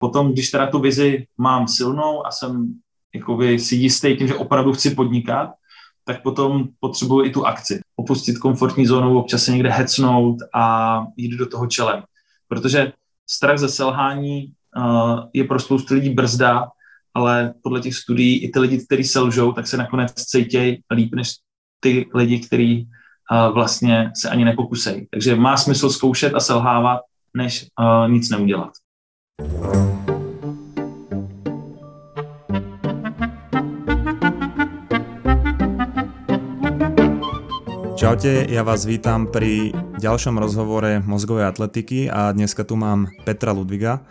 potom, když teda tu vizi mám silnou a jsem jakoby si jistý tím, že opravdu chci podnikat, tak potom potřebuji i tu akci. Opustit komfortní zónu, občas se někde hecnout a jít do toho čelem. Protože strach ze selhání uh, je pro spoustu lidí brzda, ale podle těch studií i ty lidi, kteří selžou, tak se nakonec cítějí líp než ty lidi, kteří uh, vlastně se ani nepokusejí. Takže má smysl zkoušet a selhávat, než uh, nic neudělat. Čaute, ja vás vítam pri ďalšom rozhovore mozgovej atletiky a dneska tu mám Petra Ludviga.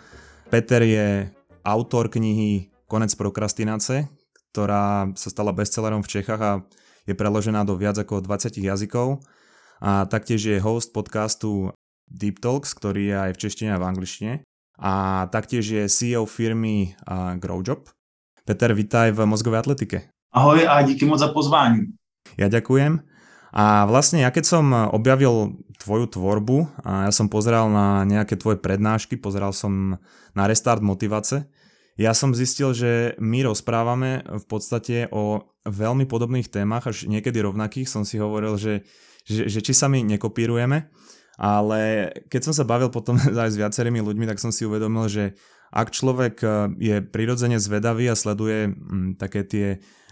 Peter je autor knihy Konec prokrastinace, ktorá sa stala bestsellerom v Čechách a je preložená do viac ako 20 jazykov. A taktiež je host podcastu Deep Talks, ktorý je aj v češtine a v angličtine. A taktiež je CEO firmy Growjob. Peter, vítaj v mozgovej atletike. Ahoj a díky moc za pozvání. Ja ďakujem. A vlastne ja keď som objavil tvoju tvorbu a ja som pozeral na nejaké tvoje prednášky, pozeral som na Restart motivace, ja som zistil, že my rozprávame v podstate o veľmi podobných témach, až niekedy rovnakých. Som si hovoril, že, že, že či sa my nekopírujeme, ale keď som sa bavil potom aj s viacerými ľuďmi, tak som si uvedomil, že ak človek je prirodzene zvedavý a sleduje m, také tie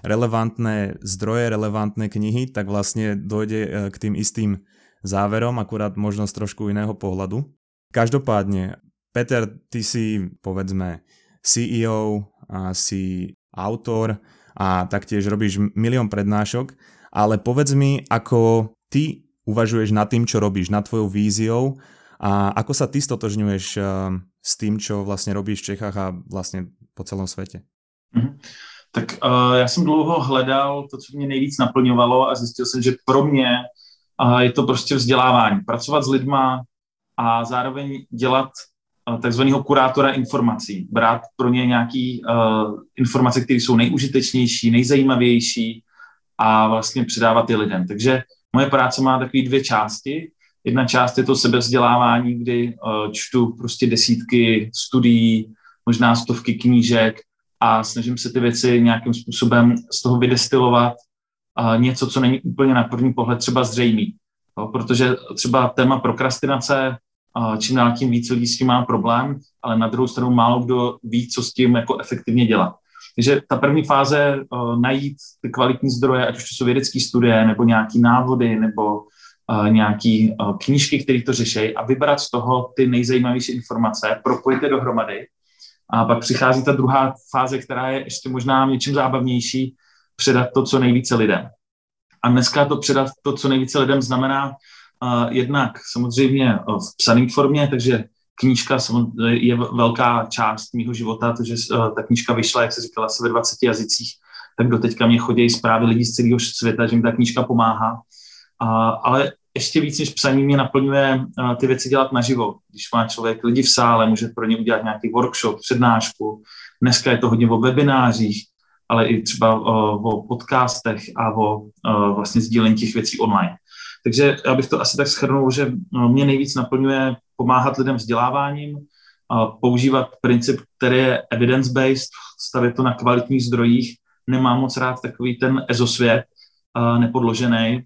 relevantné zdroje, relevantné knihy, tak vlastne dojde e, k tým istým záverom, akurát možno z trošku iného pohľadu. Každopádne, Peter, ty si povedzme CEO, a si autor a taktiež robíš milión prednášok, ale povedz mi, ako ty uvažuješ nad tým, čo robíš, nad tvojou víziou a ako sa ty stotožňuješ e, s tým, čo vlastne robíš v Čechách a vlastne po celom svete. Mm-hmm. Tak uh, já jsem dlouho hledal to, co mě nejvíc naplňovalo a zjistil jsem, že pro mě uh, je to prostě vzdělávání. Pracovat s lidma a zároveň dělat uh, takzvaného kurátora informací. Brát pro ně nějaké uh, informace, které jsou nejužitečnější, nejzajímavější a vlastně předávat je lidem. Takže moje práce má takové dvě části. Jedna část je to sebevzdělávání, kdy uh, čtu prostě desítky studií, možná stovky knížek, a snažím se ty věci nějakým způsobem z toho vydestilovat něco, co není úplně na první pohled třeba zřejmý. Protože třeba téma prokrastinace, čím dál tím víc lidí s tím má problém, ale na druhou stranu málo kdo ví, co s tím jako efektivně dělat. Takže ta první fáze uh, najít ty kvalitní zdroje, ať už to jsou vědecké studie, nebo nějaký návody, nebo uh, nějaký uh, knížky, které to řeší a vybrat z toho ty nejzajímavější informace, propojit je dohromady a pak přichází ta druhá fáze, která je ještě možná něčím zábavnější, předat to, co nejvíce lidem. A dneska to předat to, co nejvíce lidem, znamená uh, jednak samozřejmě v psané formě, takže knížka je velká část mého života, protože uh, ta knížka vyšla, jak se říkala, asi ve 20 jazycích, tak do teďka mě chodí zprávy lidí z celého světa, že mi ta knížka pomáhá. Ale ještě víc než psaní mě naplňuje uh, ty věci dělat naživo. Když má člověk lidi v sále, může pro ně udělat nějaký workshop, přednášku. Dneska je to hodně o webinářích, ale i třeba uh, o podcastech a o vlastně sdílení těch věcí online. Takže já bych to asi tak schrnul, že uh, mě nejvíc naplňuje pomáhat lidem vzděláváním, používat princip, který je evidence-based, stavit to na kvalitních zdrojích. Nemám moc rád takový ten ezosvět, nepodložený,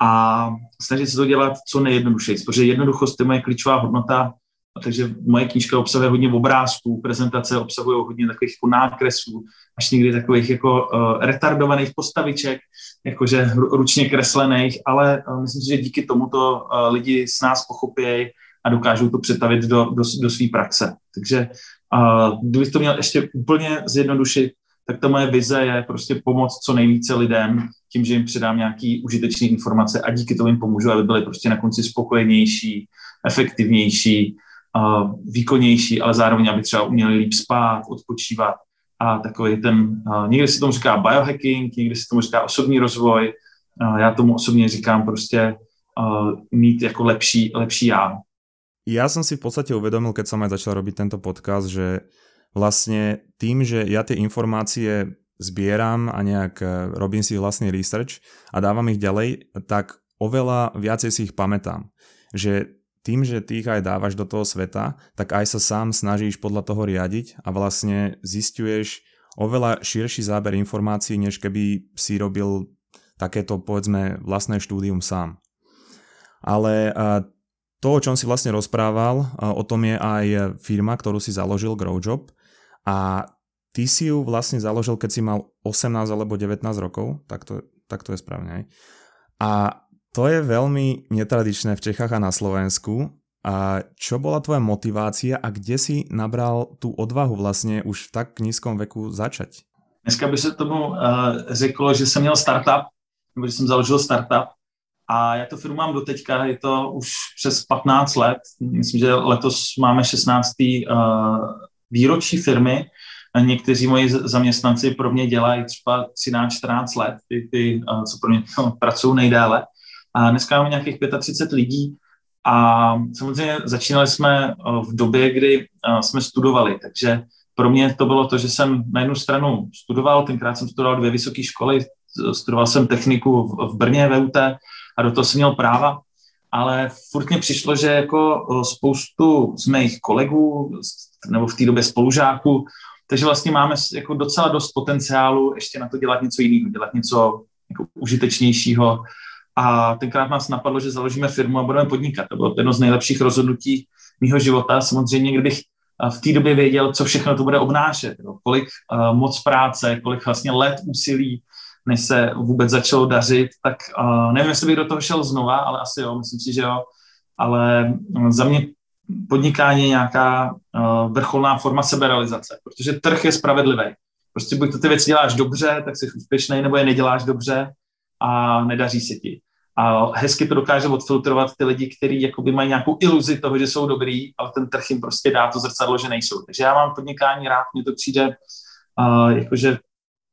a snažit se to dělat co nejjednodušeji, protože jednoduchost je moje klíčová hodnota, takže moje knížka obsahuje hodně obrázků, prezentace obsahují hodně takových jako nákresů, až někdy takových jako uh, retardovaných postaviček, jakože ručně kreslených, ale uh, myslím si, že díky tomuto uh, lidi s nás pochopějí a dokážou to přetavit do, do, do své praxe. Takže uh, kdybych to měl ještě úplně zjednodušit, tak ta moje vize je prostě pomoct co nejvíce lidem tím, že jim předám nějaký užitečné informace a díky tomu jim pomůžu, aby byli prostě na konci spokojenější, efektivnější, výkonnější, ale zároveň, aby třeba uměli líp spát, odpočívat a takový ten, někdy se tomu říká biohacking, někdy se tomu říká osobní rozvoj, já tomu osobně říkám prostě mít jako lepší, lepší já. Já jsem si v podstatě uvědomil, keď jsem aj začal robiť tento podcast, že vlastne tým, že ja tie informácie zbieram a nejak e, robím si vlastný research a dávam ich ďalej, tak oveľa viacej si ich pamätám. Že tým, že ty ich aj dávaš do toho sveta, tak aj sa sám snažíš podľa toho riadiť a vlastne zistuješ oveľa širší záber informácií, než keby si robil takéto, povedzme, vlastné štúdium sám. Ale to, o čom si vlastne rozprával, o tom je aj firma, ktorú si založil, Growjob. A ty si ju vlastne založil, keď si mal 18 alebo 19 rokov, tak to, tak to je správne. Aj? A to je veľmi netradičné v Čechách a na Slovensku. A čo bola tvoja motivácia a kde si nabral tu odvahu vlastně už v tak nízkom veku začať? Dneska by se tomu uh, řeklo, že jsem měl startup, nebo že jsem založil startup a já to firmu mám doteďka, je to už přes 15 let, myslím, že letos máme 16. Uh, výročí firmy, Někteří moji zaměstnanci pro mě dělají třeba 13-14 let, ty, ty, uh, co pro mě pracují nejdéle. A dneska máme nějakých 35 lidí a samozřejmě začínali jsme v době, kdy jsme studovali, takže pro mě to bylo to, že jsem na jednu stranu studoval, tenkrát jsem studoval dvě vysoké školy, studoval jsem techniku v, Brně, VUT a do toho jsem měl práva, ale furt mě přišlo, že jako spoustu z mých kolegů nebo v té době spolužáků, takže vlastně máme jako docela dost potenciálu ještě na to dělat něco jiného, dělat něco jako užitečnějšího, a tenkrát nás napadlo, že založíme firmu a budeme podnikat. To bylo jedno z nejlepších rozhodnutí mého života. Samozřejmě, kdybych eh, v té době věděl, co všechno to bude obnášet, jo. kolik uh, moc práce, kolik vlastně let úsilí, než se vůbec začalo dařit, tak uh, nevím, jestli bych do toho šel znova, ale asi jo, myslím si, že jo. Ale za mě podnikání je nějaká uh, vrcholná forma seberealizace, protože trh je spravedlivý. Prostě buď to ty věci děláš dobře, tak jsi úspěšný, nebo je neděláš dobře, a nedaří se ti. A hezky to dokáže odfiltrovat ty lidi, kteří mají nějakou iluzi toho, že jsou dobrý, ale ten trh jim prostě dá to zrcadlo, že nejsou. Takže já mám podnikání rád, mně to přijde uh, jakože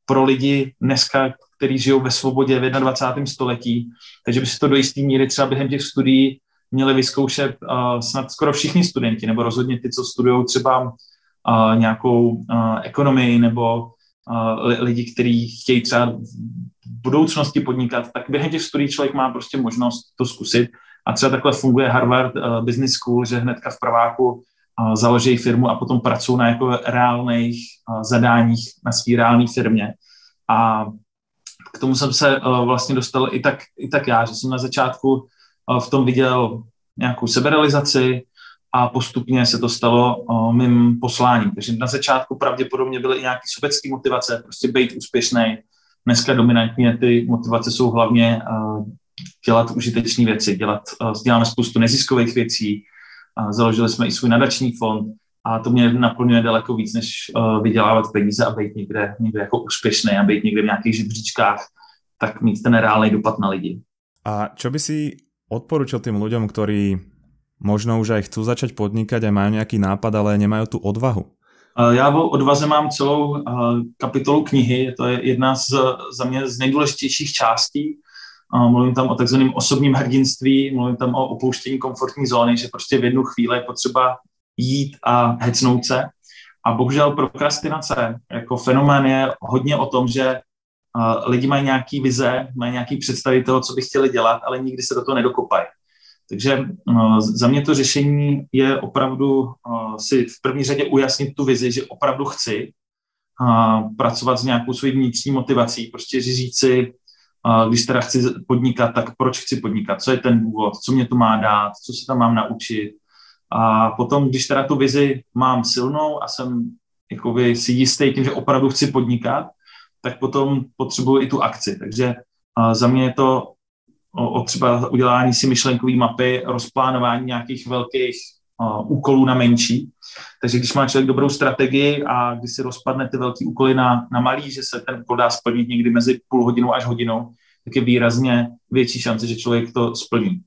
pro lidi dneska, kteří žijou ve svobodě v 21. století, takže by si to do jisté míry třeba během těch studií měli vyzkoušet uh, snad skoro všichni studenti, nebo rozhodně ty, co studují třeba uh, nějakou uh, ekonomii nebo uh, lidi, kteří chtějí třeba budoucnosti podnikat, tak během těch studií člověk má prostě možnost to zkusit. A třeba takhle funguje Harvard uh, Business School, že hnedka v prváku uh, založí firmu a potom pracují na jako reálných uh, zadáních na své reálné firmě. A k tomu jsem se vlastně dostal i tak, i tak já, že jsem na začátku v tom viděl nějakou seberealizaci a postupně se to stalo mým posláním. Takže na začátku pravděpodobně byly i nějaké sobecké motivace, prostě být úspěšný, Dneska dominantně ty motivace jsou hlavně uh, dělat užitečné věci, dělat, uh, děláme spoustu neziskových věcí, založili jsme i svůj nadační fond a to mě naplňuje daleko víc, než uh, vydělávat peníze a být někde, někde jako úspěšný a být někde v nějakých žebříčkách, tak mít ten reálný dopad na lidi. A čo by si odporučil tým ľuďom, ktorí možno už aj chcú začať podnikať a majú nejaký nápad, ale nemajú tu odvahu? Já o odvaze mám celou kapitolu knihy, to je jedna z, za mě z nejdůležitějších částí. Mluvím tam o takzvaném osobním hrdinství, mluvím tam o opouštění komfortní zóny, že prostě v jednu chvíli je potřeba jít a hecnout se. A bohužel prokrastinace jako fenomén je hodně o tom, že lidi mají nějaký vize, mají nějaký představy toho, co by chtěli dělat, ale nikdy se do toho nedokopají. Takže uh, za mě to řešení je opravdu uh, si v první řadě ujasnit tu vizi, že opravdu chci pracovat s nějakou svojí vnitřní motivací, prostě říct si, když teda chci podnikat, tak proč chci podnikat, co je ten důvod, co mě to má dát, co se tam mám naučit. A potom, když teda tu vizi mám silnou a jsem jakoby, si jistý tím, že opravdu chci podnikat, tak potom potřebuji i tu akci. Takže za mě je to o, o třeba udělání si myšlenkové mapy, rozplánování nějakých velkých o, úkolů na menší. Takže když má člověk dobrou strategii a když si rozpadne ty velké úkoly na, na malý, že se ten úkol dá splnit někdy mezi půl hodinou až hodinou, tak je výrazně větší šance, že člověk to splní.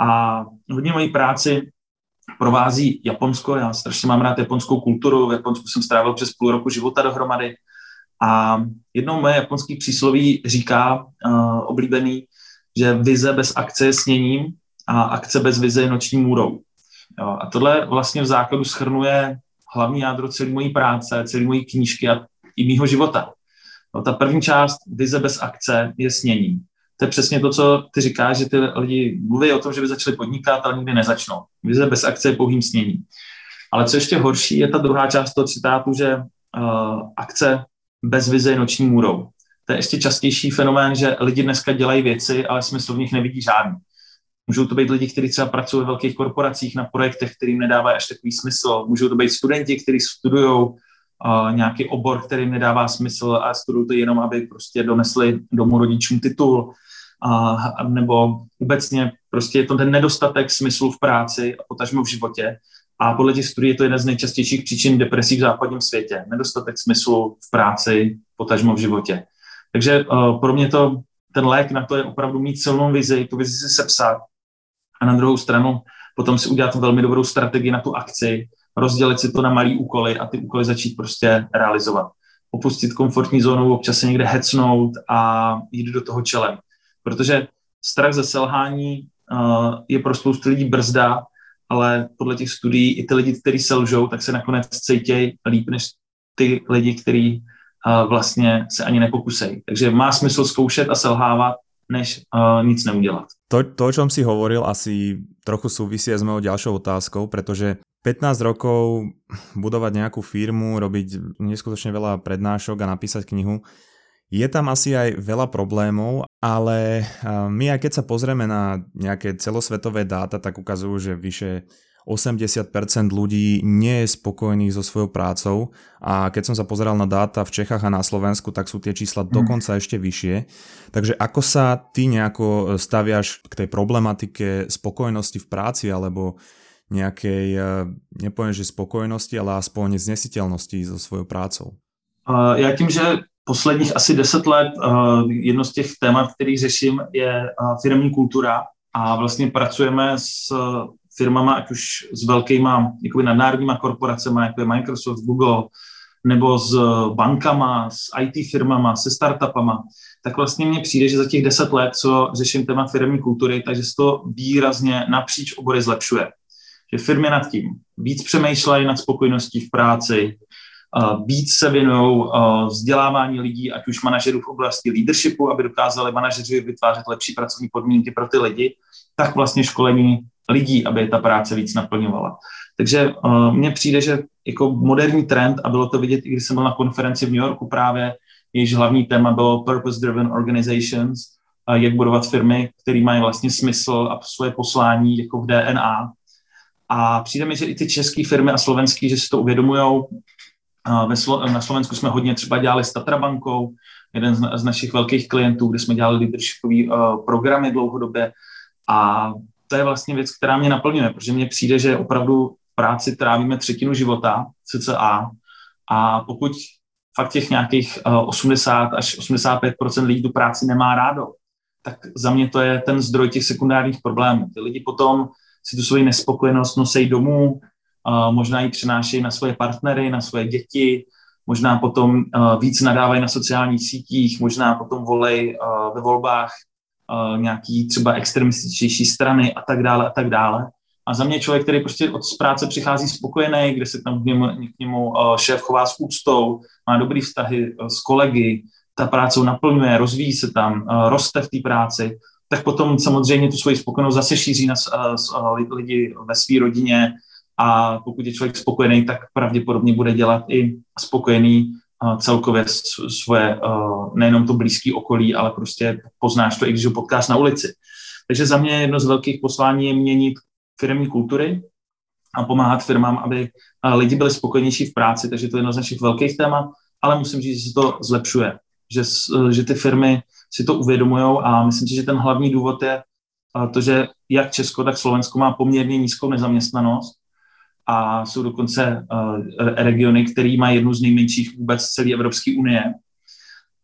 A hodně mojí práci provází Japonsko. Já strašně mám rád japonskou kulturu. V Japonsku jsem strávil přes půl roku života dohromady. A jednou moje japonský přísloví říká uh, oblíbený, že vize bez akce je sněním a akce bez vize je noční můrou. Jo, a tohle vlastně v základu schrnuje hlavní jádro celé mojí práce, celé mojí knížky a i mýho života. No, ta první část, vize bez akce, je sněním. to je přesně to, co ty říkáš, že ty lidi mluví o tom, že by začali podnikat, ale nikdy nezačnou. Vize bez akce je pouhým snění. Ale co ještě horší, je ta druhá část toho citátu, že uh, akce bez vize je noční můrou. To je ještě častější fenomén, že lidi dneska dělají věci, ale smysl v nich nevidí žádný. Můžou to být lidi, kteří třeba pracují ve velkých korporacích na projektech, kterým nedávají až takový smysl. Můžou to být studenti, kteří studují uh, nějaký obor, který nedává smysl a studují to jenom, aby prostě donesli domů rodičům titul. Uh, nebo obecně prostě je to ten nedostatek smyslu v práci a potažmo v životě. A podle těch studií je to jedna z nejčastějších příčin depresí v západním světě. Nedostatek smyslu v práci, potažmo v životě. Takže uh, pro mě to, ten lék na to je opravdu mít silnou vizi, tu vizi si sepsat a na druhou stranu potom si udělat velmi dobrou strategii na tu akci, rozdělit si to na malý úkoly a ty úkoly začít prostě realizovat. Opustit komfortní zónu, občas se někde hecnout a jít do toho čelem. Protože strach ze selhání uh, je pro spoustu lidí brzda, ale podle těch studií i ty lidi, kteří selžou, tak se nakonec cítějí líp než ty lidi, kteří uh, vlastně se ani nepokusejí. Takže má smysl zkoušet a selhávat, než uh, nic neudělat. To, to, o čom si hovoril, asi trochu súvisí s mojou ďalšou otázkou, pretože 15 rokov budovať nejakú firmu, robiť neskutočne veľa prednášok a napísať knihu, je tam asi aj veľa problémov, ale my aj keď sa pozrieme na nejaké celosvetové dáta, tak ukazujú, že vyše 80% ľudí nie je spokojných so svojou prácou a keď som sa pozeral na dáta v Čechách a na Slovensku, tak sú tie čísla mm. dokonca ešte vyššie. Takže ako sa ty nejako staviaš k tej problematike spokojnosti v práci alebo nejakej, eh, nepoviem, že spokojnosti, ale aspoň znesiteľnosti so svojou prácou? Já tím, že posledních asi deset let uh, jedno z těch témat, který řeším, je firmní kultura a vlastně pracujeme s firmama, ať už s velkýma jakoby nadnárodníma korporacemi, jako je Microsoft, Google, nebo s bankama, s IT firmama, se startupama, tak vlastně mně přijde, že za těch deset let, co řeším téma firmní kultury, takže se to výrazně napříč obory zlepšuje. Že firmy nad tím víc přemýšlejí nad spokojností v práci, víc se věnují vzdělávání lidí, ať už manažerů v oblasti leadershipu, aby dokázali manažeři vytvářet lepší pracovní podmínky pro ty lidi, tak vlastně školení lidí, aby ta práce víc naplňovala. Takže uh, mně přijde, že jako moderní trend, a bylo to vidět, i když jsem byl na konferenci v New Yorku právě, jejíž hlavní téma bylo Purpose Driven Organizations, uh, jak budovat firmy, které mají vlastně smysl a svoje poslání jako v DNA. A přijde mi, že i ty české firmy a slovenské, že si to uvědomují. Uh, na Slovensku jsme hodně třeba dělali s Tatrabankou, jeden z, z našich velkých klientů, kde jsme dělali leadershipové uh, programy dlouhodobě a to je vlastně věc, která mě naplňuje, protože mně přijde, že opravdu v práci trávíme třetinu života, cca, a pokud fakt těch nějakých 80 eh, až 85% lidí tu práci nemá rádo, tak za mě to je ten zdroj těch sekundárních problémů. Ty lidi potom si tu svoji nespokojenost nosí domů, možná ji přenášejí na svoje partnery, na svoje děti, možná potom eh, víc nadávají na sociálních sítích, možná potom volej eh, ve volbách nějaký třeba extremističtější strany a tak dále a tak dále. A za mě člověk, který prostě od práce přichází spokojený, kde se tam k němu, k němu uh, šéf chová s úctou, má dobrý vztahy uh, s kolegy, ta práce naplňuje, rozvíjí se tam, uh, roste v té práci, tak potom samozřejmě tu svoji spokojenost zase šíří na uh, lidi ve své rodině a pokud je člověk spokojený, tak pravděpodobně bude dělat i spokojený celkově svoje, nejenom to blízké okolí, ale prostě poznáš to, i když ho potkáš na ulici. Takže za mě jedno z velkých poslání je měnit firmní kultury a pomáhat firmám, aby lidi byli spokojenější v práci, takže to je jedno z našich velkých témat, ale musím říct, že se to zlepšuje, že, že ty firmy si to uvědomují a myslím si, že ten hlavní důvod je to, že jak Česko, tak Slovensko má poměrně nízkou nezaměstnanost a jsou dokonce uh, regiony, které mají jednu z nejmenších vůbec celé Evropské unie.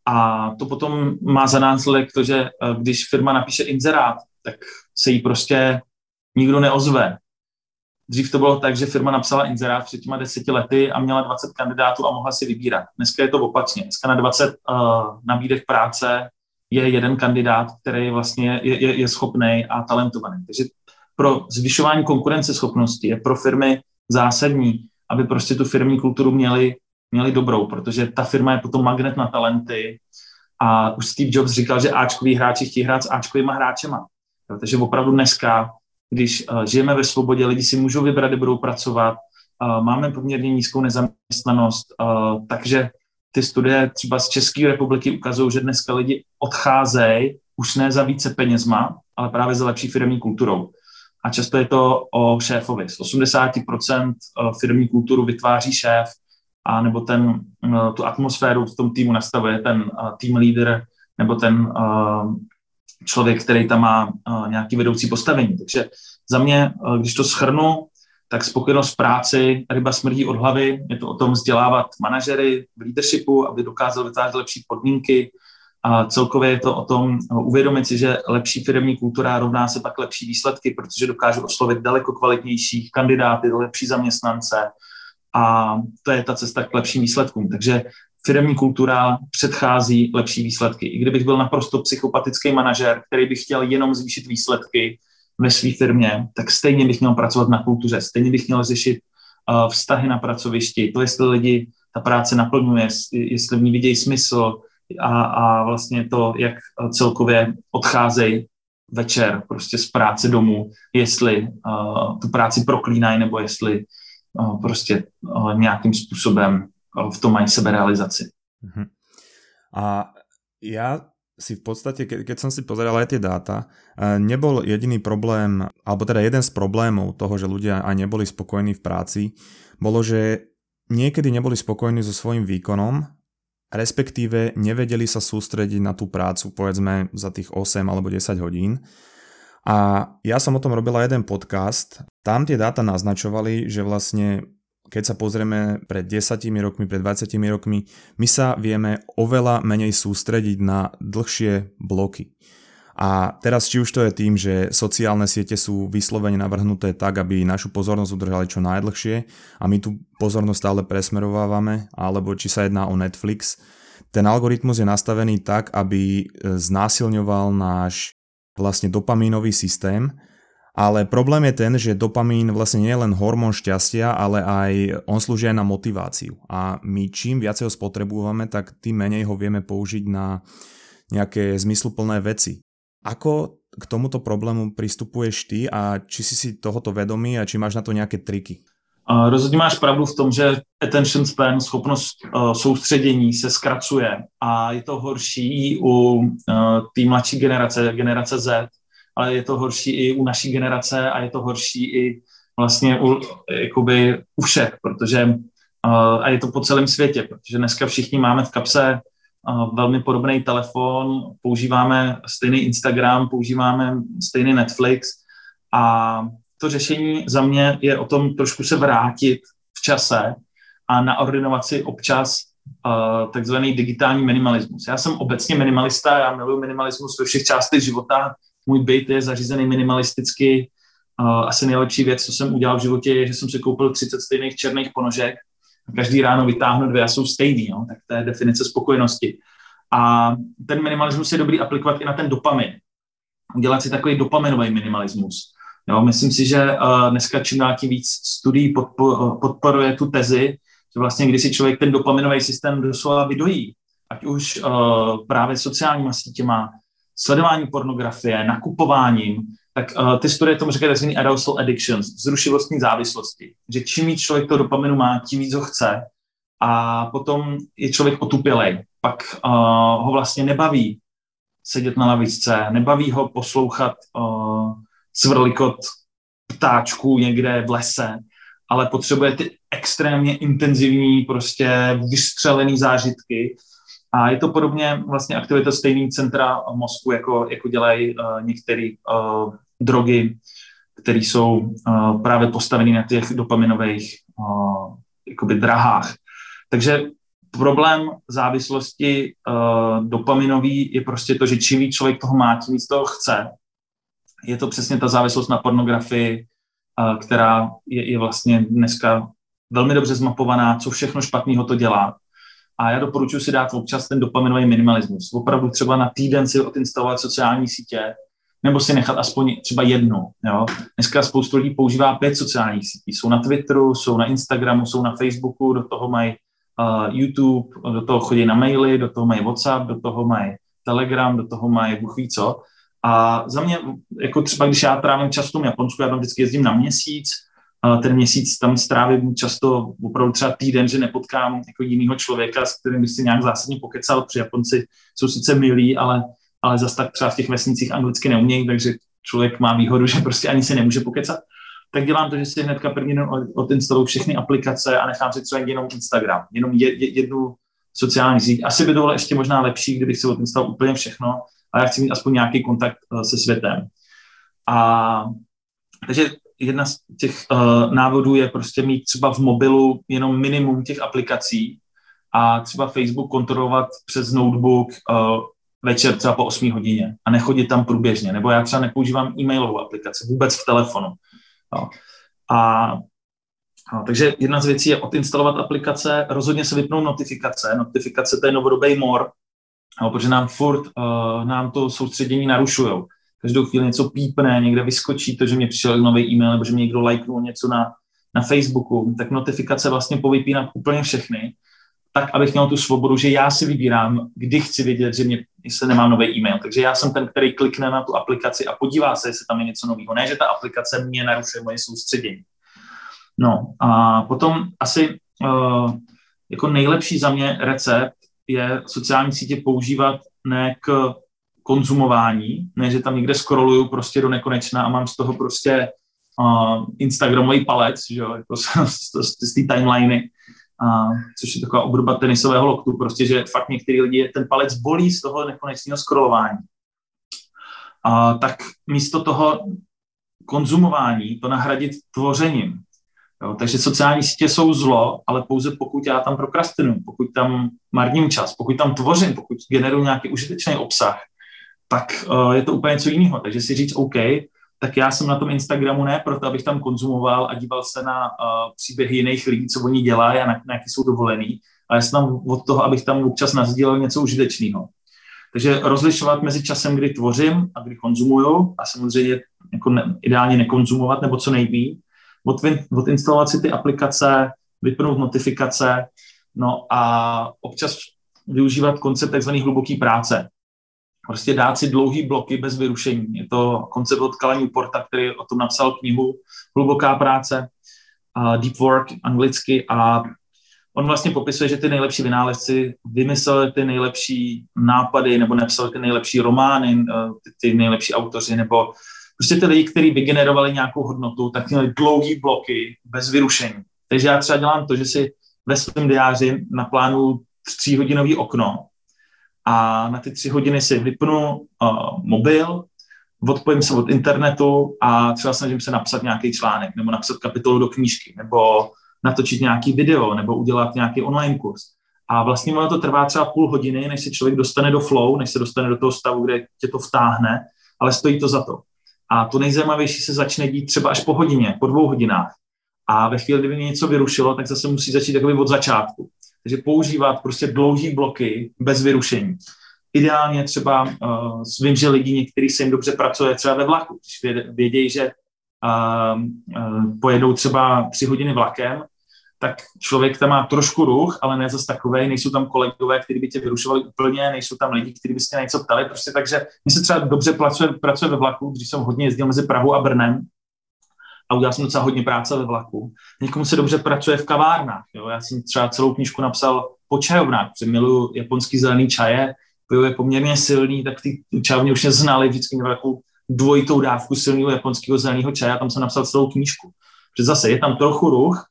A to potom má za následek to, že uh, když firma napíše inzerát, tak se jí prostě nikdo neozve. Dřív to bylo tak, že firma napsala inzerát před těma deseti lety a měla 20 kandidátů a mohla si vybírat. Dneska je to opačně. Dneska na 20 uh, nabídek práce je jeden kandidát, který vlastně je, je, je schopný a talentovaný. Takže pro zvyšování konkurenceschopnosti je pro firmy zásadní, aby prostě tu firmní kulturu měli, měli dobrou, protože ta firma je potom magnet na talenty A už Steve Jobs říkal, že Ačkoví hráči chtějí hrát s Ačkovýma hráčema. Takže opravdu dneska, když uh, žijeme ve svobodě, lidi si můžou vybrat, kde budou pracovat, uh, máme poměrně nízkou nezaměstnanost, uh, takže ty studie třeba z České republiky ukazují, že dneska lidi odcházejí už ne za více penězma, ale právě za lepší firmní kulturou. A často je to o šéfovi. Z 80% firmní kulturu vytváří šéf, a nebo ten, tu atmosféru v tom týmu nastavuje ten team leader nebo ten člověk, který tam má nějaký vedoucí postavení. Takže za mě, když to schrnu, tak spokojenost v práci, ryba smrdí od hlavy, je to o tom vzdělávat manažery v leadershipu, aby dokázali vytvářet lepší podmínky, a celkově je to o tom uvědomit si, že lepší firmní kultura rovná se pak lepší výsledky, protože dokážu oslovit daleko kvalitnější kandidáty, lepší zaměstnance a to je ta cesta k lepším výsledkům. Takže firmní kultura předchází lepší výsledky. I kdybych byl naprosto psychopatický manažer, který by chtěl jenom zvýšit výsledky ve své firmě, tak stejně bych měl pracovat na kultuře, stejně bych měl řešit uh, vztahy na pracovišti, to, jestli lidi ta práce naplňuje, jestli v ní vidějí smysl a, a vlastně to, jak celkově odcházejí večer prostě z práce domů, jestli uh, tu práci proklínají nebo jestli uh, prostě uh, nějakým způsobem v tom mají seberealizaci. Uh-huh. A já si v podstate, ke, keď som si pozeral aj tie dáta, nebol jediný problém, alebo teda jeden z problémov toho, že ľudia aj neboli spokojní v práci, bolo, že niekedy neboli spokojní so svojím výkonom, respektíve nevedeli sa sústrediť na tú prácu, povedzme za tých 8 alebo 10 hodín. A ja som o tom robila jeden podcast, tam tie dáta naznačovali, že vlastne keď sa pozrieme pred 10 rokmi, pred 20 rokmi, my sa vieme oveľa menej sústrediť na dlhšie bloky. A teraz či už to je tým, že sociálne siete sú vyslovene navrhnuté tak, aby našu pozornosť udržali čo najdlhšie a my tú pozornosť stále presmerovávame, alebo či sa jedná o Netflix, ten algoritmus je nastavený tak, aby znásilňoval náš vlastne dopamínový systém ale problém je ten, že dopamín vlastne nie je len hormón šťastia, ale aj on slúži aj na motiváciu. A my čím viacej ho spotrebujeme, tak tým menej ho vieme použiť na nejaké zmysluplné veci. Ako k tomuto problému pristupuješ ty a či si si tohoto vedomý a či máš na to nějaké triky? Rozhodně máš pravdu v tom, že attention span, schopnost uh, soustředění se zkracuje a je to horší u uh, té mladší generace, generace Z, ale je to horší i u naší generace a je to horší i vlastně u, jakoby u všech, protože uh, a je to po celém světě, protože dneska všichni máme v kapse velmi podobný telefon, používáme stejný Instagram, používáme stejný Netflix a to řešení za mě je o tom trošku se vrátit v čase a naordinovat si občas uh, takzvaný digitální minimalismus. Já jsem obecně minimalista, já miluji minimalismus ve všech částech života, můj byt je zařízený minimalisticky. Uh, asi nejlepší věc, co jsem udělal v životě, je, že jsem si koupil 30 stejných černých ponožek každý ráno vytáhnu dvě a jsou stejný. No? Tak to je definice spokojenosti. A ten minimalismus je dobrý aplikovat i na ten dopamin. Udělat si takový dopaminový minimalismus. Jo, myslím si, že uh, dneska čím dál tím víc studií podpo, podporuje tu tezi, že vlastně když si člověk ten dopaminový systém doslova vydojí, ať už uh, právě sociálníma sítěma, sledování pornografie, nakupováním, tak uh, ty studie tomu říkají tzv. arousal addictions, zrušilostní závislosti. Že čím víc člověk to dopaminu má, tím víc ho chce a potom je člověk otupělej. Pak uh, ho vlastně nebaví sedět na lavičce, nebaví ho poslouchat uh, svrlikot ptáčků někde v lese, ale potřebuje ty extrémně intenzivní, prostě vystřelený zážitky, a je to podobně vlastně aktivita stejný centra mozku, jako, jako dělají uh, některé uh, drogy, které jsou uh, právě postavené na těch dopaminových uh, jakoby drahách. Takže problém závislosti uh, dopaminový je prostě to, že čím víc člověk toho má, tím víc toho chce. Je to přesně ta závislost na pornografii, která je, je vlastně dneska velmi dobře zmapovaná, co všechno špatného to dělá. A já doporučuji si dát občas ten dopaminový minimalismus. Opravdu třeba na týden si odinstalovat sociální sítě, nebo si nechat aspoň třeba jednu. Jo? Dneska spoustu lidí používá pět sociálních sítí. Jsou na Twitteru, jsou na Instagramu, jsou na Facebooku, do toho mají uh, YouTube, do toho chodí na maily, do toho mají WhatsApp, do toho mají Telegram, do toho mají Bůh ví co. A za mě, jako třeba když já trávím čas v tom Japonsku, já tam vždycky jezdím na měsíc, ten měsíc tam strávím často opravdu třeba týden, že nepotkám jako jiného člověka, s kterým bych si nějak zásadně pokecal, protože Japonci jsou sice milí, ale, ale zase tak třeba v těch vesnicích anglicky neumějí, takže člověk má výhodu, že prostě ani se nemůže pokecat. Tak dělám to, že si hnedka první den odinstaluju všechny aplikace a nechám si třeba jenom Instagram, jenom jednu sociální síť. Asi by to bylo ještě možná lepší, kdybych si odinstaloval úplně všechno, ale já chci mít aspoň nějaký kontakt eh, se světem. A takže jedna z těch uh, návodů je prostě mít třeba v mobilu jenom minimum těch aplikací a třeba Facebook kontrolovat přes notebook uh, večer třeba po 8 hodině a nechodit tam průběžně. Nebo já třeba nepoužívám e-mailovou aplikaci vůbec v telefonu. No. A No, takže jedna z věcí je odinstalovat aplikace, rozhodně se vypnout notifikace. Notifikace to je novodobý mor, no, protože nám furt uh, nám to soustředění narušují každou chvíli něco pípne, někde vyskočí to, že mě přišel nový e-mail nebo že mě někdo lajknul něco na, na Facebooku, tak notifikace vlastně povypínám úplně všechny, tak, abych měl tu svobodu, že já si vybírám, kdy chci vidět, že mě, se nemám nový e-mail. Takže já jsem ten, který klikne na tu aplikaci a podívá se, jestli tam je něco nového. Ne, že ta aplikace mě narušuje moje soustředění. No a potom asi uh, jako nejlepší za mě recept je sociální sítě používat ne k konzumování, ne, že tam někde scrolluju prostě do nekonečna a mám z toho prostě uh, Instagramový palec, že jo, jako z, z, z té timeliny, uh, což je taková obdoba tenisového loktu, prostě, že fakt některý lidi ten palec bolí z toho nekonečného scrollování. Uh, tak místo toho konzumování to nahradit tvořením. Jo, takže sociální sítě jsou zlo, ale pouze pokud já tam prokrastinuju, pokud tam marním čas, pokud tam tvořím, pokud generuju nějaký užitečný obsah, tak uh, je to úplně něco jiného. Takže si říct, OK, tak já jsem na tom Instagramu ne proto, abych tam konzumoval a díval se na uh, příběhy jiných lidí, co oni dělají a na, na jaký jsou dovolený, ale jsem tam od toho, abych tam občas nazdílel něco užitečného. Takže rozlišovat mezi časem, kdy tvořím a kdy konzumuju a samozřejmě jako ne, ideálně nekonzumovat nebo co nejméně, od, odinstalovat si ty aplikace, vypnout notifikace, no a občas využívat koncept tzv. hluboké práce prostě dát si dlouhý bloky bez vyrušení. Je to koncept od Kala Newporta, který o tom napsal knihu Hluboká práce, uh, Deep Work anglicky a on vlastně popisuje, že ty nejlepší vynálezci vymysleli ty nejlepší nápady nebo napsali ty nejlepší romány, uh, ty, ty nejlepší autoři nebo prostě ty lidi, kteří vygenerovali nějakou hodnotu, tak měli dlouhý bloky bez vyrušení. Takže já třeba dělám to, že si ve svém diáři naplánuju tříhodinový okno a na ty tři hodiny si vypnu uh, mobil, odpojím se od internetu a třeba snažím se napsat nějaký článek nebo napsat kapitolu do knížky nebo natočit nějaký video nebo udělat nějaký online kurz. A vlastně ono to trvá třeba půl hodiny, než se člověk dostane do flow, než se dostane do toho stavu, kde tě to vtáhne, ale stojí to za to. A to nejzajímavější se začne dít třeba až po hodině, po dvou hodinách. A ve chvíli, kdyby mě něco vyrušilo, tak zase musí začít takový od začátku. Takže používat prostě dlouhý bloky bez vyrušení. Ideálně třeba uh, vím, že lidi některý se jim dobře pracuje třeba ve vlaku, když vědějí, že uh, uh, pojedou třeba tři hodiny vlakem, tak člověk tam má trošku ruch, ale ne zase takový, nejsou tam kolegové, kteří by tě vyrušovali úplně, nejsou tam lidi, kteří by si něco ptali, prostě takže mi se třeba dobře pracuje, pracuje ve vlaku, když jsem hodně jezdil mezi Prahou a Brnem, a udělal jsem docela hodně práce ve vlaku. Někomu se dobře pracuje v kavárnách. Jo? Já jsem třeba celou knižku napsal po čajovnách, protože miluji japonský zelený čaje, pivo je poměrně silný, tak ty čajovně už mě znali, vždycky měl takovou dvojitou dávku silného japonského zeleného čaje a tam jsem napsal celou knížku. Protože zase je tam trochu ruch,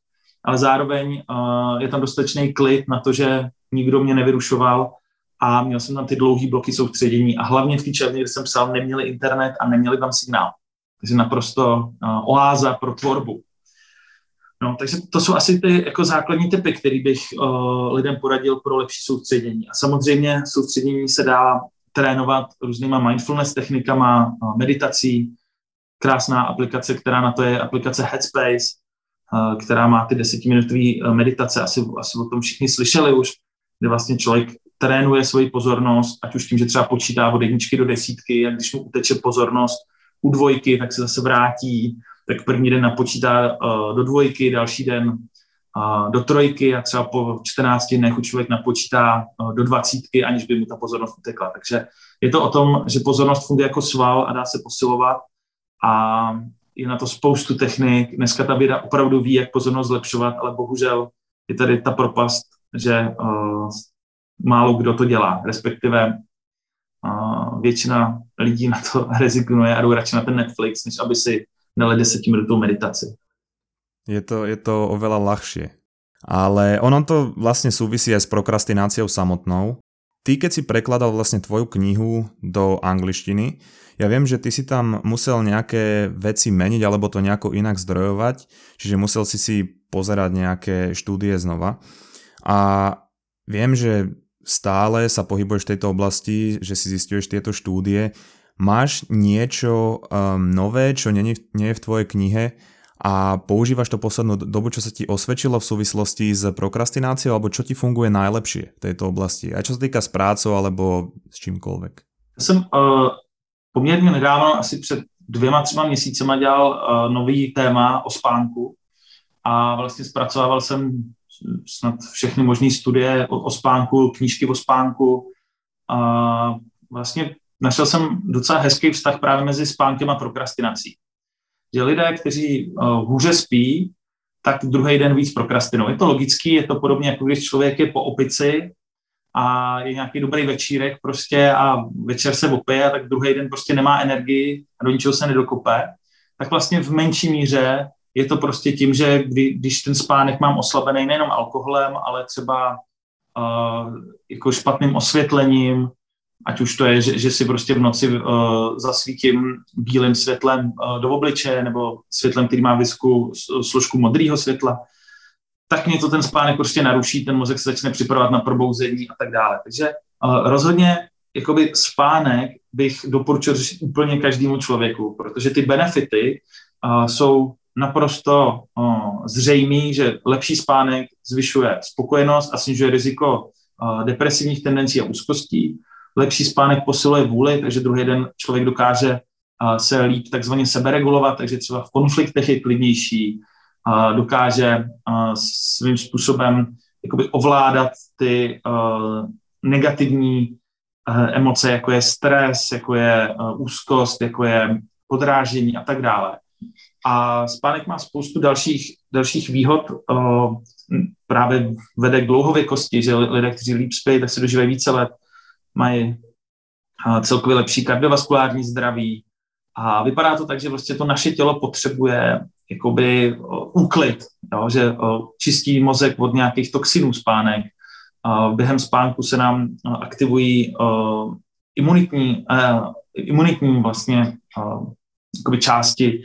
ale zároveň uh, je tam dostatečný klid na to, že nikdo mě nevyrušoval a měl jsem tam ty dlouhé bloky soustředění a hlavně v té čajovně, kde jsem psal, neměli internet a neměli tam signál. Takže naprosto uh, oáza pro tvorbu. No, takže to jsou asi ty jako základní typy, které bych uh, lidem poradil pro lepší soustředění. A samozřejmě soustředění se dá trénovat různýma mindfulness technikama, uh, meditací. Krásná aplikace, která na to je aplikace Headspace, uh, která má ty desetiminutové meditace, asi, asi o tom všichni slyšeli už, kde vlastně člověk trénuje svoji pozornost, ať už tím, že třeba počítá od jedničky do desítky, a když mu uteče pozornost, u dvojky, tak se zase vrátí, tak první den napočítá uh, do dvojky, další den do trojky a třeba po 14 dnech už člověk napočítá do dvacítky, aniž by mu ta pozornost utekla. Takže je to o tom, že pozornost funguje jako sval a dá se posilovat a je na to spoustu technik. Dneska ta věda opravdu ví, jak pozornost zlepšovat, ale bohužel je tady ta propast, že uh, málo kdo to dělá, respektive uh, většina lidí na to rezignuje a jdou radši na ten Netflix, než aby si dali desetiminutovou meditaci. Je to, je to oveľa ľahšie. Ale ono to vlastne súvisí aj s prokrastináciou samotnou. Ty, keď si prekladal vlastne tvoju knihu do angličtiny, ja viem, že ty si tam musel nejaké veci meniť alebo to nejako inak zdrojovať, čiže musel si si pozerať nejaké štúdie znova. A viem, že stále sa pohybuješ v tejto oblasti, že si zistuješ tieto štúdie. Máš niečo um, nové, čo nie, nie je v tvojej knihe a používaš to poslednú dobu, čo sa ti osvedčilo v súvislosti s prokrastináciou, alebo čo ti funguje najlepšie v tejto oblasti? A čo sa týka s prácou, alebo s čímkoľvek? Jsem uh, poměrně nedávno, asi před dvěma, třema měsícema dělal uh, nový téma o spánku a vlastně zpracovával jsem snad všechny možné studie o, o spánku, knížky o spánku a vlastně našel jsem docela hezký vztah právě mezi spánkem a prokrastinací. Že lidé, kteří uh, hůře spí, tak druhý den víc prokrastinují. Je to logický, je to podobně jako když člověk je po opici a je nějaký dobrý večírek prostě a večer se opije tak druhý den prostě nemá energii a do ničeho se nedokope, tak vlastně v menší míře je to prostě tím, že kdy, když ten spánek mám oslabený nejenom alkoholem, ale třeba uh, jako špatným osvětlením, ať už to je, že, že si prostě v noci uh, zasvítím bílým světlem uh, do obličeje nebo světlem, který má vysku složku modrého světla, tak mě to ten spánek prostě naruší, ten mozek se začne připravovat na probouzení a tak dále. Takže uh, rozhodně jakoby spánek bych doporučil řešit úplně každému člověku, protože ty benefity uh, jsou naprosto zřejmý, že lepší spánek zvyšuje spokojenost a snižuje riziko depresivních tendencí a úzkostí. Lepší spánek posiluje vůli, takže druhý den člověk dokáže se líp takzvaně seberegulovat, takže třeba v konfliktech je klidnější, dokáže svým způsobem jakoby ovládat ty negativní emoce, jako je stres, jako je úzkost, jako je podrážení a tak dále. A spánek má spoustu dalších, dalších výhod, právě vede k dlouhověkosti, že lidé, kteří líp spí, tak se dožívají více let, mají celkově lepší kardiovaskulární zdraví, a vypadá to tak, že vlastně to naše tělo potřebuje jakoby úklid, jo, že čistí mozek od nějakých toxinů spánek. Během spánku se nám aktivují imunitní, imunitní vlastně části,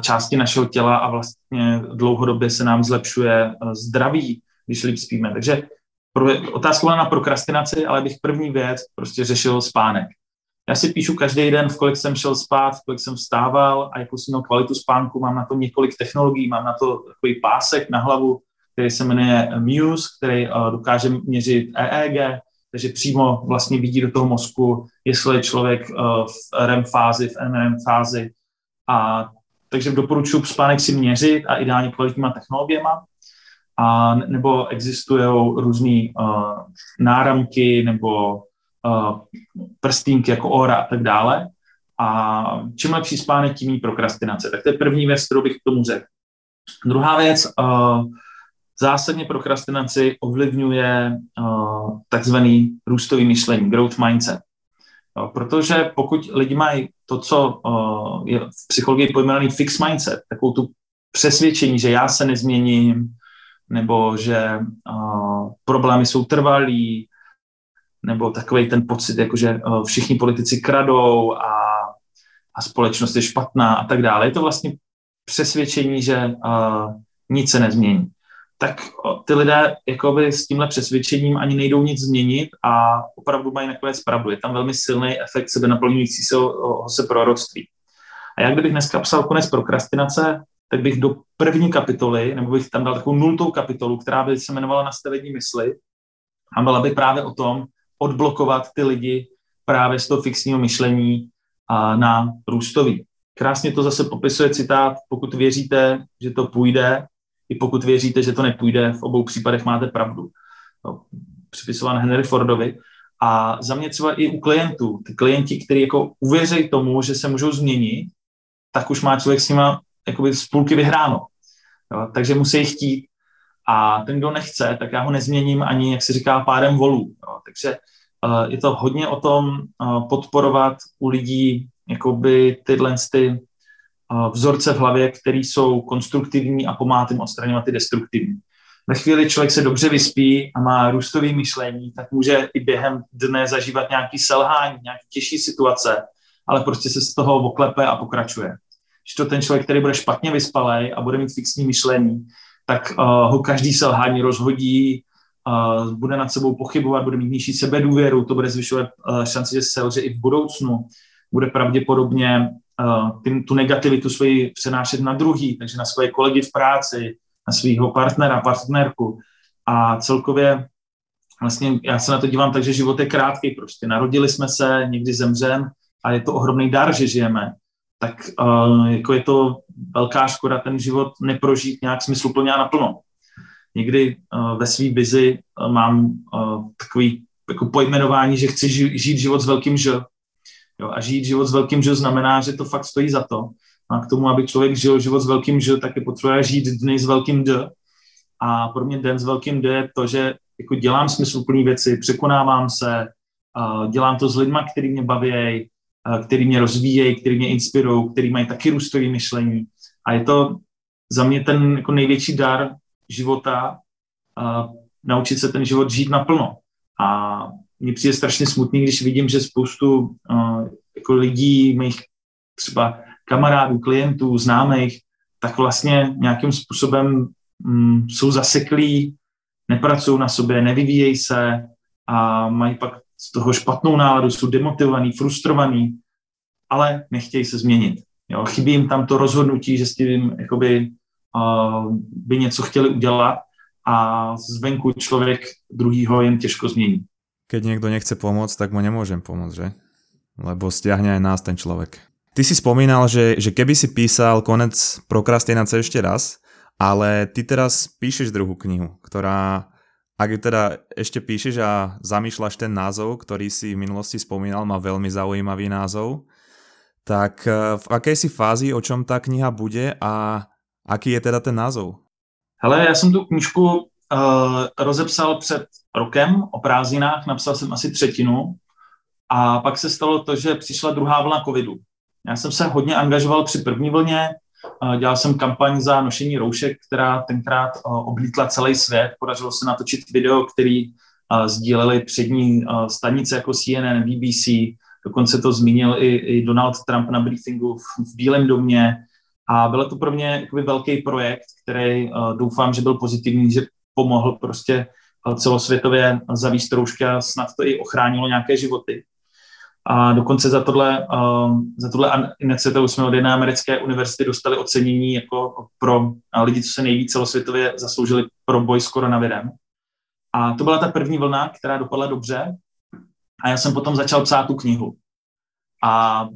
části našeho těla a vlastně dlouhodobě se nám zlepšuje zdraví, když líp spíme. Takže otázka na prokrastinaci, ale bych první věc prostě řešil spánek. Já si píšu každý den, v kolik jsem šel spát, v kolik jsem vstával a jakou jsem měl kvalitu spánku. Mám na to několik technologií, mám na to takový pásek na hlavu, který se jmenuje Muse, který uh, dokáže měřit EEG, takže přímo vlastně vidí do toho mozku, jestli je člověk v REM fázi, v NREM fázi. A takže doporučuji spánek si měřit a ideálně kvalitníma technologiema. A, nebo existují různé uh, náramky nebo uh, prstínky jako óra a tak dále. A čím lepší spánek, tím méně prokrastinace. Tak to je první věc, kterou bych k tomu řekl. Druhá věc, uh, zásadně prokrastinaci ovlivňuje uh, takzvaný růstový myšlení, growth mindset. Uh, protože pokud lidi mají to, co uh, je v psychologii pojmenovaný fixed mindset, takovou tu přesvědčení, že já se nezměním, nebo že uh, problémy jsou trvalý, nebo takový ten pocit, jako že eh, všichni politici kradou a, a společnost je špatná a tak dále. Je to vlastně přesvědčení, že uh, nic se nezmění. Tak ty lidé jakoby s tímhle přesvědčením ani nejdou nic změnit a opravdu mají nakonec pravdu. Je tam velmi silný efekt sebe naplňující se, se proroctví. A jak kdybych dneska psal konec prokrastinace, tak bych do první kapitoly, nebo bych tam dal takovou nultou kapitolu, která by se jmenovala Nastavení mysli a byla by právě o tom, odblokovat ty lidi právě z toho fixního myšlení a na růstový. Krásně to zase popisuje citát, pokud věříte, že to půjde, i pokud věříte, že to nepůjde, v obou případech máte pravdu. No, připisován Henry Fordovi. A za mě třeba i u klientů, ty klienti, kteří jako uvěří tomu, že se můžou změnit, tak už má člověk s nima jakoby z půlky vyhráno. Jo? Takže musí chtít. A ten, kdo nechce, tak já ho nezměním ani, jak se říká, pádem volů. Jo? Takže uh, je to hodně o tom uh, podporovat u lidí jakoby tyhle ty vzorce v hlavě, které jsou konstruktivní a pomáhat jim odstraňovat ty destruktivní. Ve chvíli člověk se dobře vyspí a má růstový myšlení, tak může i během dne zažívat nějaký selhání, nějaké těžší situace, ale prostě se z toho oklepe a pokračuje. Když to ten člověk, který bude špatně vyspalý a bude mít fixní myšlení, tak uh, ho každý selhání rozhodí, uh, bude nad sebou pochybovat, bude mít nižší sebedůvěru, to bude zvyšovat uh, šanci, že selže i v budoucnu, bude pravděpodobně uh, tím, tu negativitu svoji přenášet na druhý, takže na svoje kolegy v práci, na svého partnera, partnerku a celkově vlastně já se na to dívám tak, že život je krátký prostě. Narodili jsme se, někdy zemřem a je to ohromný dar, že žijeme. Tak uh, jako je to velká škoda ten život neprožít nějak smysluplně a naplno. Někdy uh, ve své vizi uh, mám uh, takový jako pojmenování, že chci ži- žít život s velkým Ž. Jo, a žít život s velkým Ž znamená, že to fakt stojí za to a k tomu, aby člověk žil život s velkým Ž, tak je potřeba žít dny s velkým D. A pro mě den s velkým D je to, že jako dělám smysluplné věci, překonávám se, dělám to s lidmi, který mě baví, který mě rozvíjejí, který mě inspirují, který mají taky růstový myšlení. A je to za mě ten jako největší dar života, naučit se ten život žít naplno. A mně přijde strašně smutný, když vidím, že spoustu jako lidí, mých třeba kamarádů, klientů, známých, tak vlastně nějakým způsobem mm, jsou zaseklí, nepracují na sobě, nevyvíjejí se a mají pak z toho špatnou náladu, jsou demotivovaní, frustrovaní, ale nechtějí se změnit. Jo, chybí jim tam to rozhodnutí, že s tím jakoby, uh, by něco chtěli udělat a zvenku člověk druhýho jen těžko změní. Keď někdo nechce pomoct, tak mu nemůžem pomoct, že? Lebo stiahne aj nás ten člověk. Ty si spomínal, že, že keby si písal konec prokrastinácie ešte raz, ale ty teraz píšeš druhú knihu, ktorá, ak ju teda ešte píšeš a zamýšľaš ten názov, ktorý si v minulosti spomínal, má veľmi zaujímavý názov, tak eh, v akej si fázi, o čom ta kniha bude a aký je teda ten názov? Hele, já jsem tu knižku uh, rozepsal před rokem o prázdninách, napsal jsem asi třetinu a pak se stalo to, že přišla druhá vlna covidu. Já jsem se hodně angažoval při první vlně, dělal jsem kampaň za nošení roušek, která tenkrát oblítla celý svět. Podařilo se natočit video, který sdíleli přední stanice jako CNN, BBC, dokonce to zmínil i, i Donald Trump na briefingu v, v Bílém domě. A byl to pro mě velký projekt, který doufám, že byl pozitivní, že pomohl prostě celosvětově zavíst roušky a snad to i ochránilo nějaké životy. A dokonce za tohle, uh, za tohle iniciativu jsme od jedné americké univerzity dostali ocenění jako pro lidi, co se nejvíc celosvětově zasloužili pro boj s koronavirem. A to byla ta první vlna, která dopadla dobře. A já jsem potom začal psát tu knihu. A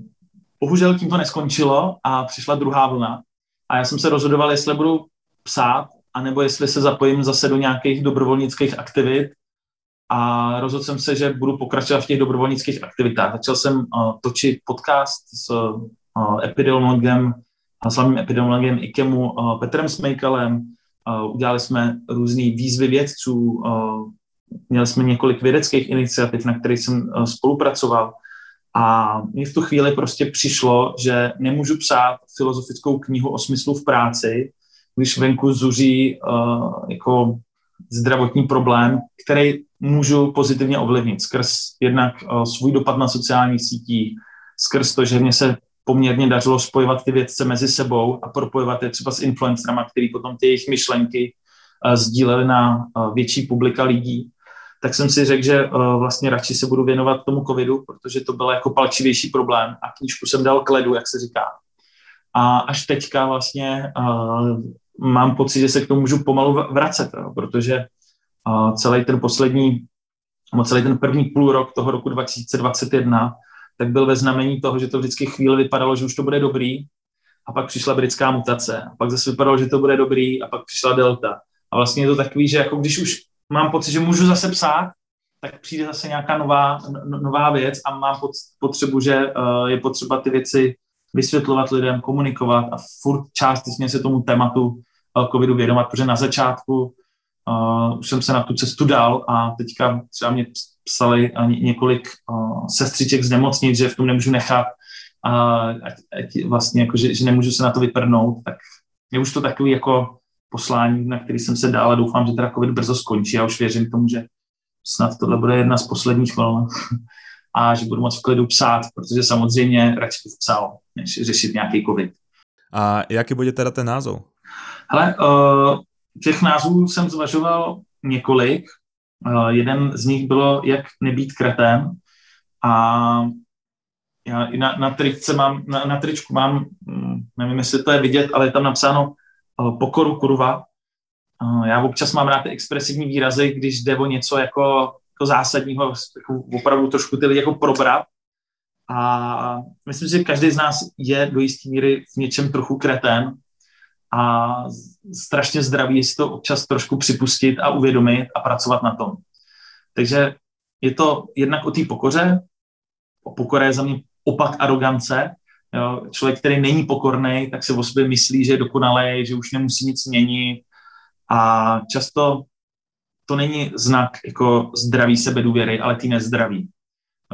bohužel tím to neskončilo a přišla druhá vlna. A já jsem se rozhodoval, jestli budu psát, anebo jestli se zapojím zase do nějakých dobrovolnických aktivit a rozhodl jsem se, že budu pokračovat v těch dobrovolnických aktivitách. Začal jsem uh, točit podcast s uh, epidemiologem, slavným epidemiologem IKEMu uh, Petrem Smejkalem. Uh, udělali jsme různé výzvy vědců, uh, měli jsme několik vědeckých iniciativ, na kterých jsem uh, spolupracoval. A mně v tu chvíli prostě přišlo, že nemůžu psát filozofickou knihu o smyslu v práci, když venku zuří uh, jako zdravotní problém, který můžu pozitivně ovlivnit skrz jednak uh, svůj dopad na sociálních sítích, skrz to, že mě se poměrně dařilo spojovat ty vědce mezi sebou a propojovat je třeba s influencerama, který potom ty jejich myšlenky uh, sdíleli na uh, větší publika lidí, tak jsem si řekl, že uh, vlastně radši se budu věnovat tomu covidu, protože to byl jako palčivější problém a knížku jsem dal k ledu, jak se říká. A až teďka vlastně uh, mám pocit, že se k tomu můžu pomalu vracet, jo, protože celý ten poslední, celý ten první půl rok toho roku 2021, tak byl ve znamení toho, že to vždycky chvíli vypadalo, že už to bude dobrý a pak přišla britská mutace, a pak zase vypadalo, že to bude dobrý, a pak přišla delta. A vlastně je to takový, že jako když už mám pocit, že můžu zase psát, tak přijde zase nějaká nová, no, nová věc a mám potřebu, že uh, je potřeba ty věci vysvětlovat lidem, komunikovat a furt částečně se tomu tématu covidu vědomat, protože na začátku uh, už jsem se na tu cestu dal a teďka třeba mě psali několik uh, sestřiček z nemocnic, že v tom nemůžu nechat a ať, ať vlastně jako, že, že nemůžu se na to vyprnout, tak je už to takový jako poslání, na který jsem se dal a doufám, že teda covid brzo skončí. Já už věřím tomu, že snad tohle bude jedna z posledních vln a že budu moc v klidu psát, protože samozřejmě radši bych psal, než řešit nějaký covid. A jaký bude teda ten názov? Hele, uh, těch názvů jsem zvažoval několik. Uh, jeden z nich bylo, jak nebýt kretem. A já i na, na tričce mám, na, na tričku mám, hm, nevím, jestli to je vidět, ale je tam napsáno uh, pokoru kurva. Uh, já občas mám rád ty expresivní výrazy, když jde o něco jako, jako zásadního, jako opravdu trošku ty lidi jako probrat. A myslím, že každý z nás je do jisté míry v něčem trochu kretén a strašně zdravý je si to občas trošku připustit a uvědomit a pracovat na tom. Takže je to jednak o té pokoře, o pokore je za mě opak arogance. Jo. Člověk, který není pokorný, tak se o sobě myslí, že je dokonalý, že už nemusí nic měnit a často to není znak jako zdravý sebedůvěry, ale ty nezdraví.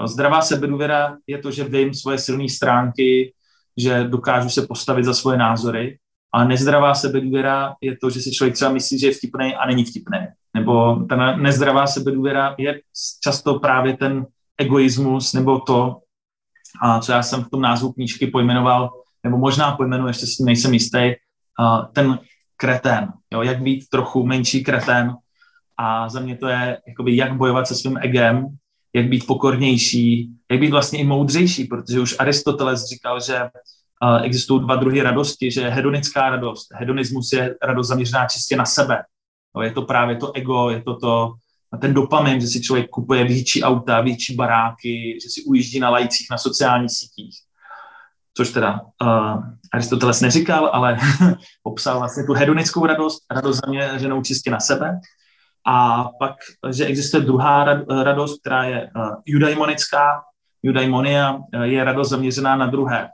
Jo. Zdravá sebedůvěra je to, že vím svoje silné stránky, že dokážu se postavit za svoje názory a nezdravá sebedůvěra je to, že si člověk třeba myslí, že je vtipný a není vtipný. Nebo ta nezdravá sebedůvěra je často právě ten egoismus nebo to, a co já jsem v tom názvu knížky pojmenoval, nebo možná pojmenu, ještě si nejsem jistý, ten kretén, jo, jak být trochu menší kretén a za mě to je, jakoby, jak bojovat se svým egem, jak být pokornější, jak být vlastně i moudřejší, protože už Aristoteles říkal, že existují dva druhy radosti, že hedonická radost, hedonismus je radost zaměřená čistě na sebe. Je to právě to ego, je to to, ten dopamin, že si člověk kupuje větší auta, větší baráky, že si ujíždí na lajcích na sociálních sítích. Což teda uh, Aristoteles neříkal, ale popsal vlastně tu hedonickou radost, radost zaměřenou čistě na sebe. A pak, že existuje druhá radost, která je uh, judaimonická. Judaimonia uh, je radost zaměřená na druhé.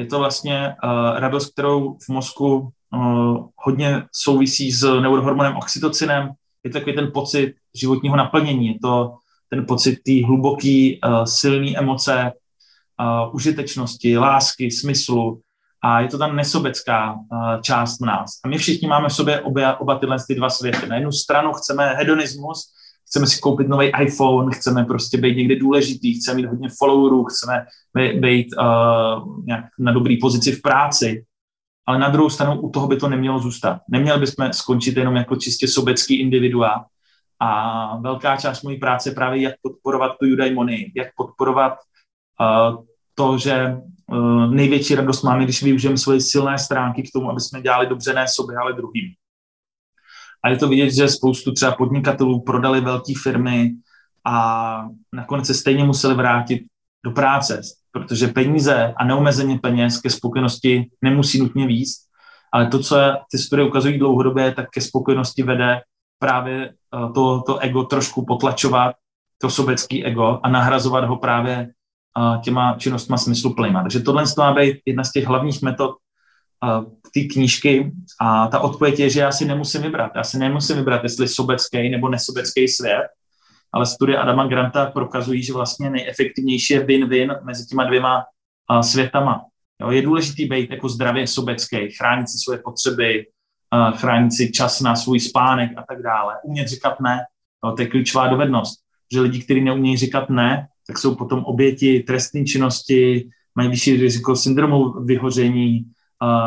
Je to vlastně uh, radost, kterou v mozku uh, hodně souvisí s neurohormonem oxytocinem. Je to takový ten pocit životního naplnění. Je to ten pocit té hluboký, uh, silný emoce, uh, užitečnosti, lásky, smyslu. A je to ta nesobecká uh, část v nás. A my všichni máme v sobě oba, oba tyhle ty dva světy. Na jednu stranu chceme hedonismus, chceme si koupit nový iPhone, chceme prostě být někde důležitý, chceme mít hodně followerů, chceme být uh, nějak na dobrý pozici v práci. Ale na druhou stranu u toho by to nemělo zůstat. Neměli bychom skončit jenom jako čistě sobecký individua. A velká část mojí práce je právě, jak podporovat tu eudaimony, jak podporovat uh, to, že uh, největší radost máme, když využijeme svoje silné stránky k tomu, aby jsme dělali dobře ne sobě, ale druhým. A je to vidět, že spoustu třeba podnikatelů prodali velké firmy a nakonec se stejně museli vrátit do práce, protože peníze a neomezeně peněz ke spokojenosti nemusí nutně víc, ale to, co ty studie ukazují dlouhodobě, tak ke spokojenosti vede právě eh, to, to ego trošku potlačovat, to sobecký ego a nahrazovat ho právě eh, těma činnostma smysluplnýma. Takže tohle má být jedna z těch hlavních metod ty knížky a ta odpověď je, že já si nemusím vybrat. Já si nemusím vybrat, jestli sobecký nebo nesobecký svět, ale studie Adama Granta prokazují, že vlastně nejefektivnější je win-win mezi těma dvěma světama. Jo, je důležitý být jako zdravě sobecký, chránit si svoje potřeby, chránit si čas na svůj spánek a tak dále. Umět říkat ne, jo, to je klíčová dovednost. Že lidi, kteří neumějí říkat ne, tak jsou potom oběti trestné činnosti, mají vyšší riziko syndromu vyhoření,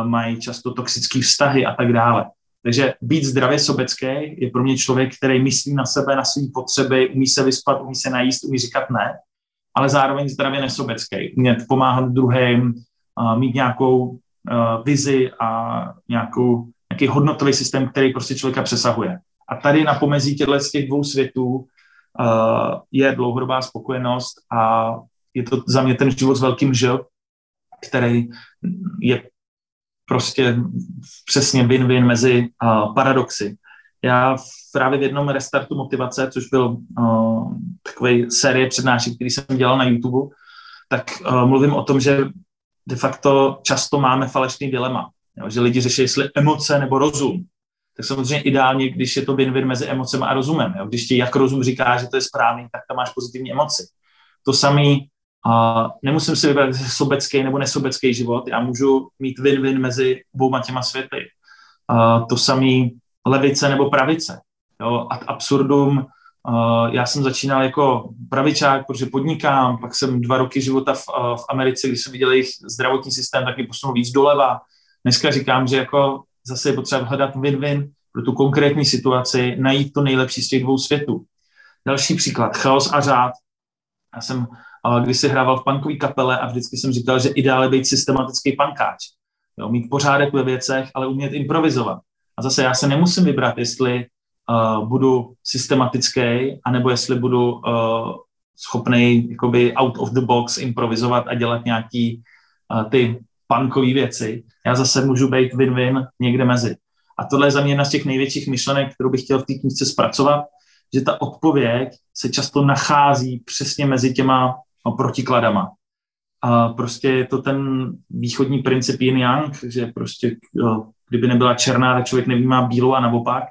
mají často toxické vztahy a tak dále. Takže být zdravě sobecký je pro mě člověk, který myslí na sebe, na své potřeby, umí se vyspat, umí se najíst, umí říkat ne, ale zároveň zdravě nesobecký. Umět pomáhat druhým, uh, mít nějakou vizi a nějakou, nějaký hodnotový systém, který prostě člověka přesahuje. A tady na pomezí těchto z těch dvou světů je dlouhodobá spokojenost a je to za mě ten život s velkým žil, který je prostě přesně win-win mezi uh, paradoxy. Já právě v jednom restartu motivace, což byl uh, takový série přednášek, který jsem dělal na YouTube, tak uh, mluvím o tom, že de facto často máme falešný dilema. Jo, že lidi řeší, jestli emoce nebo rozum. Tak samozřejmě ideálně, když je to win-win mezi emocemi a rozumem. Jo. Když ti jak rozum říká, že to je správný, tak tam máš pozitivní emoci. To samý, uh, nemusím si vybrat sobecký nebo nesobecký život, já můžu mít win-win mezi obouma těma světy. Uh, to samý levice nebo pravice. Jo, ad absurdum, uh, já jsem začínal jako pravičák, protože podnikám, pak jsem dva roky života v, uh, v Americe, když jsem viděl jejich zdravotní systém, taky posunul víc doleva. Dneska říkám, že jako zase je potřeba hledat win-win pro tu konkrétní situaci, najít to nejlepší z těch dvou světů. Další příklad, chaos a řád. Já jsem uh, když si hrával v punkové kapele a vždycky jsem říkal, že ideálně být systematický pankáč. Jo, mít pořádek ve věcech, ale umět improvizovat. A zase já se nemusím vybrat, jestli uh, budu systematický, anebo jestli budu uh, schopný jakoby out of the box improvizovat a dělat nějaký uh, ty punkové věci. Já zase můžu být win-win někde mezi. A tohle je za mě jedna z těch největších myšlenek, kterou bych chtěl v té knižce zpracovat, že ta odpověď se často nachází přesně mezi těma protikladama. A prostě je to ten východní princip yin yang, že prostě kdyby nebyla černá, tak člověk nevnímá bílou a naopak,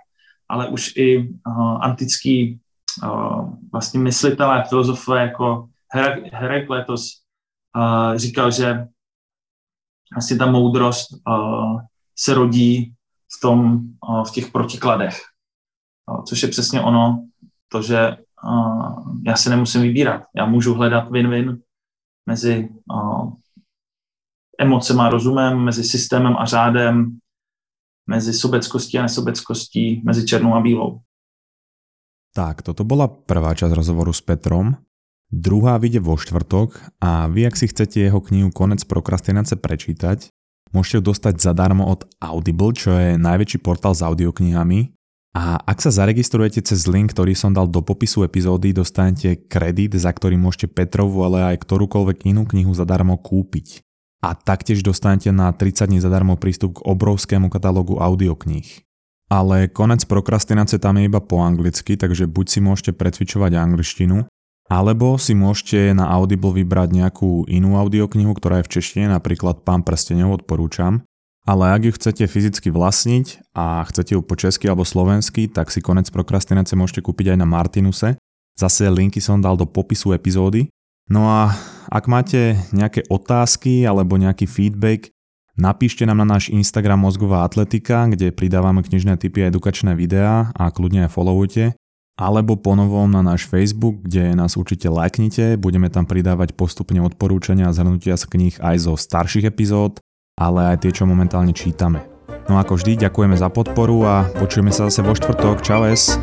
ale už i uh, antický uh, vlastně myslitelé, filozofové jako Herakletos uh, říkal, že vlastně ta moudrost uh, se rodí v, tom, uh, v těch protikladech. Uh, což je přesně ono, to, že já se nemusím vybírat. Já můžu hledat win-win mezi emocem a rozumem, mezi systémem a řádem, mezi sobeckostí a nesobeckostí, mezi černou a bílou. Tak, toto bola prvá časť rozhovoru s Petrom. Druhá vyjde vo štvrtok a vy, ak si chcete jeho knihu Konec prokrastinace prečítať, môžete ju dostať zadarmo od Audible, čo je najväčší portál s audioknihami. A ak sa zaregistrujete cez link, ktorý som dal do popisu epizódy, dostanete kredit, za ktorý môžete Petrovu, ale aj ktorúkoľvek inú knihu zadarmo kúpiť a taktiež dostanete na 30 dní zadarmo prístup k obrovskému katalógu audiokníh. Ale konec prokrastinace tam je iba po anglicky, takže buď si môžete precvičovať angličtinu, alebo si môžete na Audible vybrať nejakú inú audioknihu, ktorá je v češtine, napríklad Pán prstenov odporúčam. Ale ak ju chcete fyzicky vlastniť a chcete ju po česky alebo slovensky, tak si konec prokrastinace môžete kúpiť aj na Martinuse. Zase linky som dal do popisu epizódy. No a ak máte nejaké otázky alebo nejaký feedback, napíšte nám na náš Instagram Mozgová atletika, kde pridávame knižné typy a edukačné videá a kľudne aj followujte. Alebo ponovom na náš Facebook, kde nás určite lajknite, budeme tam pridávať postupne odporúčania a zhrnutia z kníh aj zo starších epizód, ale aj tie, čo momentálne čítame. No ako vždy, ďakujeme za podporu a počujeme sa zase vo štvrtok. Čau es!